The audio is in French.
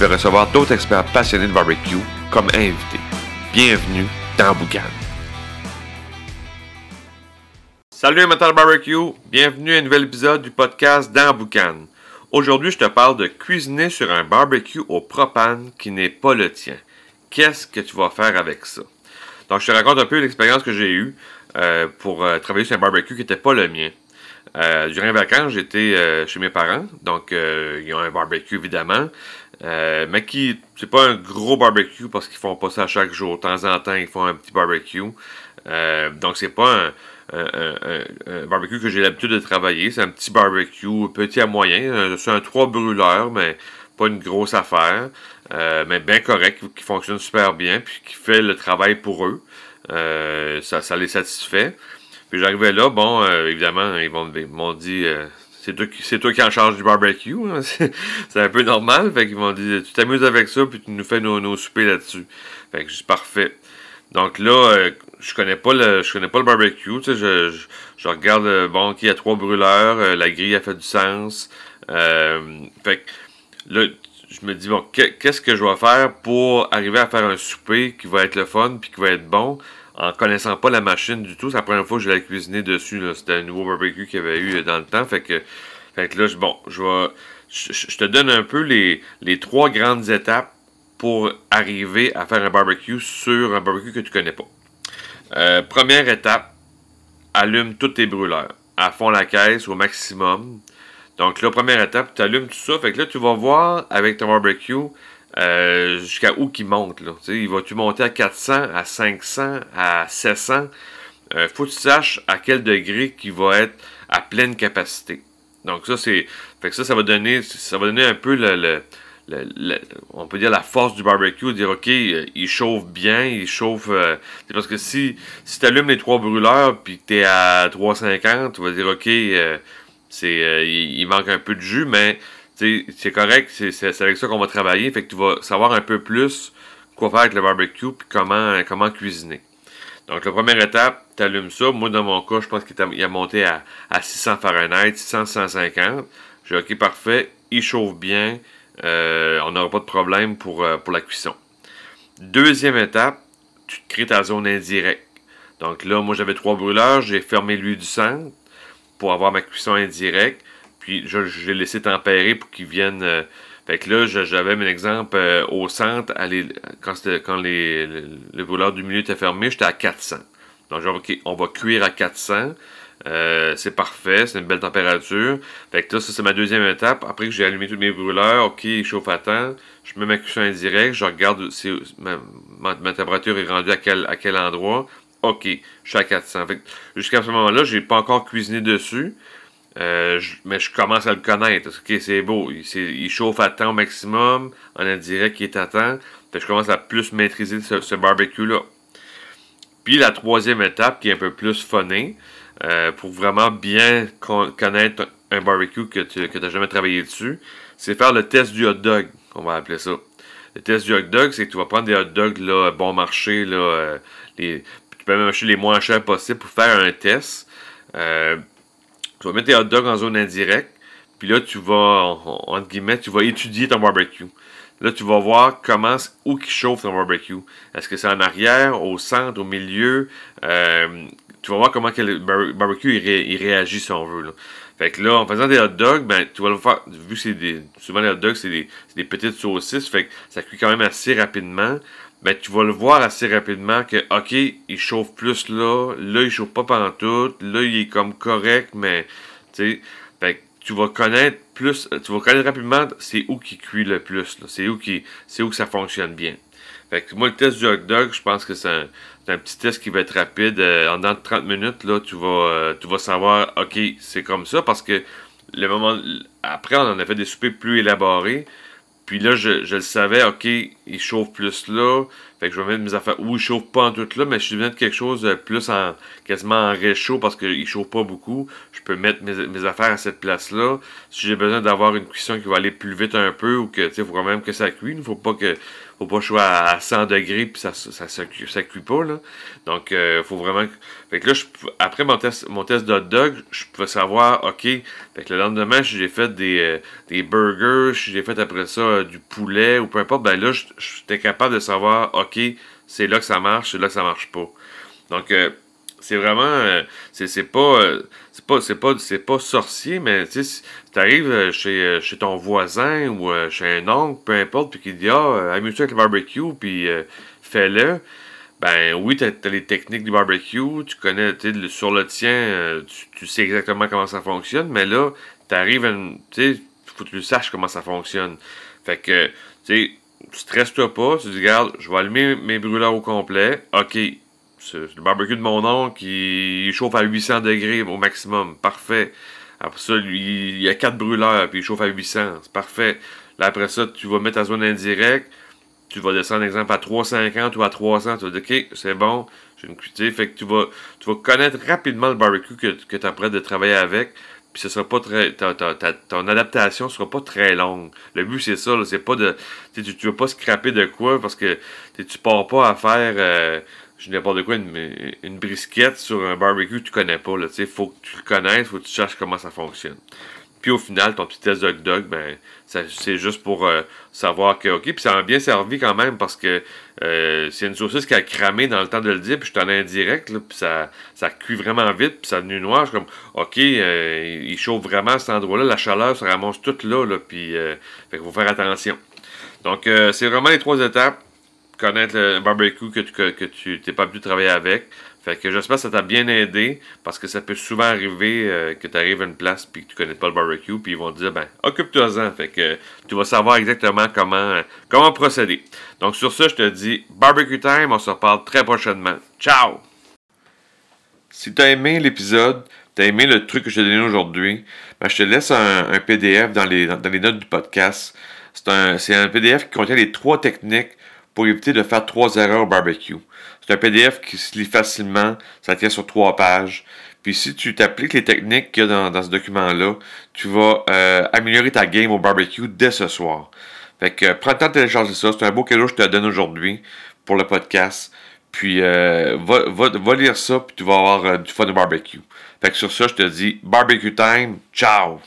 vais recevoir d'autres experts passionnés de barbecue comme invités. Bienvenue dans Boucan. Salut de barbecue, bienvenue à un nouvel épisode du podcast dans Boucan. Aujourd'hui, je te parle de cuisiner sur un barbecue au propane qui n'est pas le tien. Qu'est-ce que tu vas faire avec ça? Donc, je te raconte un peu l'expérience que j'ai eue euh, pour euh, travailler sur un barbecue qui n'était pas le mien. Euh, durant les vacances, j'étais euh, chez mes parents, donc euh, ils ont un barbecue évidemment, mais qui c'est pas un gros barbecue parce qu'ils font pas ça chaque jour. De temps en temps, ils font un petit barbecue. Donc c'est pas un, barbecue que j'ai l'habitude de travailler. C'est un petit barbecue, petit à moyen. C'est un 3 brûleurs, mais pas une grosse affaire. Mais bien correct, qui fonctionne super bien, puis qui fait le travail pour eux. Ça les satisfait. Puis j'arrivais là, bon, euh, évidemment, ils m'ont ils m'ont dit, euh, c'est toi, qui- en charge du barbecue. hein. C'est un peu normal. Fait qu'ils m'ont dit, tu t'amuses avec ça, puis tu nous fais nos, nos soupers là-dessus. Fait que je parfait. Donc là, euh, je connais pas le, je connais pas le barbecue. Tu sais, je, regarde, bon, qu'il y a trois brûleurs, la grille a fait du sens. Fait que là, je me dis, bon, que- qu'est-ce que je vais faire pour arriver à faire un souper qui va être le fun puis qui va être bon? En connaissant pas la machine du tout. C'est la première fois que je l'ai cuisiné dessus. C'était un nouveau barbecue qu'il y avait eu dans le temps. Fait que, fait là, bon, je te donne un peu les, trois grandes étapes pour arriver à faire un barbecue sur un barbecue que tu connais pas. Euh, première étape, allume tous tes brûleurs. À fond la caisse au maximum. Donc là, première étape, tu allumes tout ça. Fait que là, tu vas voir avec ton barbecue euh, jusqu'à où qu'il monte. Là. Il va-tu monter à 400, à 500, à 700? Euh, faut que tu saches à quel degré qu'il va être à pleine capacité. Donc ça, c'est. Fait que ça, ça va donner. Ça va donner un peu le. le- on peut dire la force du barbecue, dire ok, euh, il chauffe bien, il chauffe. parce que si, si tu allumes les trois brûleurs puis que tu es à 350, tu vas dire ok, c'est, il, manque un peu de jus, mais c'est correct, c'est, avec ça qu'on va travailler. Fait que tu vas savoir un peu plus quoi faire avec le barbecue puis comment, comment cuisiner. Donc, la première étape, tu allumes ça. Moi, dans mon cas, je pense qu'il a monté à, à 600 Fahrenheit, 600, 150. J'ai OK, parfait, il chauffe bien. Euh, on n'aura pas de problème pour, euh, pour la cuisson. Deuxième étape, tu crées ta zone indirecte. Donc là, moi, j'avais trois brûleurs. J'ai fermé l'huile du centre pour avoir ma cuisson indirecte. Puis, je, j'ai laissé tempérer pour qu'ils viennent. euh, fait que là, je- j'avais mon exemple euh, au centre, à les- quand, quand les, le, le brûleur du milieu était fermé, j'étais à 400. Donc, dit, OK, on va cuire à 400. Euh, c'est parfait, c'est une belle température. Fait que là, ça, c'est ma deuxième étape. Après que j'ai allumé tous mes brûleurs, OK, il chauffe à temps. Je mets ma cuisson indirecte, je regarde si ma, ma- ma température est rendue à quel, à quel endroit. OK, je suis à 400. Fait jusqu'à ce moment-là, j'ai pas encore cuisiné dessus. Euh, mais je commence à le connaître. C'est beau. Il, chauffe à temps au maximum. En indirect, il est à temps. Je commence à plus maîtriser ce, barbecue-là. Puis la troisième étape, qui est un peu plus funnée, euh, pour vraiment bien con- connaître un barbecue que tu n'as jamais travaillé dessus, c'est faire le test du hot dog, on va appeler ça. Le test du hot dog, c'est que tu vas prendre des hot dogs là, bon marché, là, euh, tu peux même acheter les moins chers possibles pour faire un test. Tu vas mettre tes hot dogs en zone indirecte, puis là, tu vas, en- entre guillemets, tu vas étudier ton barbecue. Là, tu vas voir comment, où qui chauffe ton barbecue. Est-ce que c'est en arrière, au centre, au milieu? Euh, tu vas voir comment que le bar- barbecue il, ré- il réagit, si on veut. Là. Fait que là, en faisant des hot dogs, ben, tu vas le faire, vu que c'est des, souvent les hot dogs, c'est des, des petites saucisses, fait que ça cuit quand même assez rapidement. Ben, tu vas le voir assez rapidement que, OK, il chauffe plus là, là, il chauffe pas pantoute, là, il est comme correct, mais, tu sais, tu vas connaître plus, tu vas connaître rapidement c'est où qui cuit le plus, c'est où qui, c'est où que ça fonctionne bien. Fait que moi, le test du hot dog, je pense que c'est un, un petit test qui va être rapide. Euh, en dans 30 minutes, là, tu vas, euh, tu vas savoir, OK, c'est comme ça, parce que le moment après, on en a fait des soupers plus élaborés. Puis là, je, le savais, ok, il chauffe plus là. Fait que je vais mettre mes affaires où il chauffe pas en tout là, mais je vais mettre quelque chose de plus en quasiment en réchaud parce qu'il chauffe pas beaucoup. Je peux mettre mes, affaires à cette place-là. Si j'ai besoin d'avoir une cuisson qui va aller plus vite un peu ou que tu sais, faut quand même que ça cuise. Il faut pas que faut pas sois à 100 degrés puis ça, ça, ça, cuit pas là. Donc euh, faut vraiment. Fait que là, je, après mon test, mon test de hot dog, je pouvais savoir, ok. Fait que le lendemain, j'ai fait des, euh, des burgers, j'ai fait après ça euh, du poulet ou peu importe. Ben là, j'étais capable de savoir, ok, c'est là que ça marche, c'est là que ça marche pas. Donc euh, c'est vraiment euh, c'est pas c'est pas c'est pas c'est pas sorcier mais tu si t'arrives chez chez ton voisin ou chez un oncle peu importe puis qu'il dit ah amuse-toi avec le barbecue puis fais-le ben oui t'as as les techniques du barbecue tu connais tu sur le tien tu, sais exactement comment ça fonctionne mais là t'arrives tu sais faut que tu saches comment ça fonctionne fait que tu sais stresses-toi pas, tu dis, regarde, je vais allumer mes brûleurs au complet. OK, le barbecue de mon oncle qui chauffe à 800 degrés au maximum. Parfait. Après ça, il y a 4 brûleurs, puis il chauffe à 800. C'est parfait. Là, après ça, tu vas mettre ta zone indirecte. Tu vas descendre, exemple, à 350 ou à 300. Tu vas dire, OK, c'est bon, j'ai une cuité. Fait que tu vas, tu vas connaître rapidement le barbecue que, que tu es prêt de travailler avec. Puis ce sera pas très. Ta, ta, ta, ton adaptation sera pas très longue. Le but, c'est ça. C'est pas de. Tu, tu veux pas scraper de quoi parce que tu pars pas à faire. Euh, je n'importe quoi, une, une, brisquette sur un barbecue tu connais pas. Il faut que tu le connaisses, faut que tu cherches comment ça fonctionne. Puis au final, ton petit test de dog, ben, c'est juste pour euh, savoir que, OK, puis ça m'a bien servi quand même parce que euh, c'est une saucisse qui a cramé dans le temps de le dire, puis je suis en indirect, là, puis ça, ça cuit vraiment vite, puis ça devenu noir. Je suis comme, OK, euh, il chauffe vraiment à cet endroit-là, la chaleur se ramasse toute là, là puis euh, qu'il faut faire attention. Donc, euh, c'est vraiment les trois étapes. Connaître le barbecue que tu que, tu pas pu travailler avec. Fait que j'espère que ça t'a bien aidé parce que ça peut souvent arriver euh, que tu arrives à une place puis que tu connais pas le barbecue puis ils vont te dire ben occupe-toi-en. Fait que tu vas savoir exactement comment, comment procéder. Donc sur ça, je te dis barbecue time, on se reparle très prochainement. Ciao! Si tu as aimé l'épisode, tu as aimé le truc que je t'ai donné aujourd'hui, ben, je te laisse un, PDF dans les, dans les notes du podcast. C'est un, c'est un PDF qui contient les trois techniques pour éviter de faire trois erreurs au barbecue. C'est un PDF qui se lit facilement, ça tient sur trois pages. Puis si tu t'appliques les techniques qu'il y a dans, ce document-là, tu vas euh, améliorer ta game au barbecue dès ce soir. Fait que prends le temps de télécharger ça. C'est un beau cadeau que je te donne aujourd'hui pour le podcast. Puis euh, va, va, va, lire ça, puis tu vas avoir euh, du fun au barbecue. Fait que sur ça, je te dis barbecue time, ciao!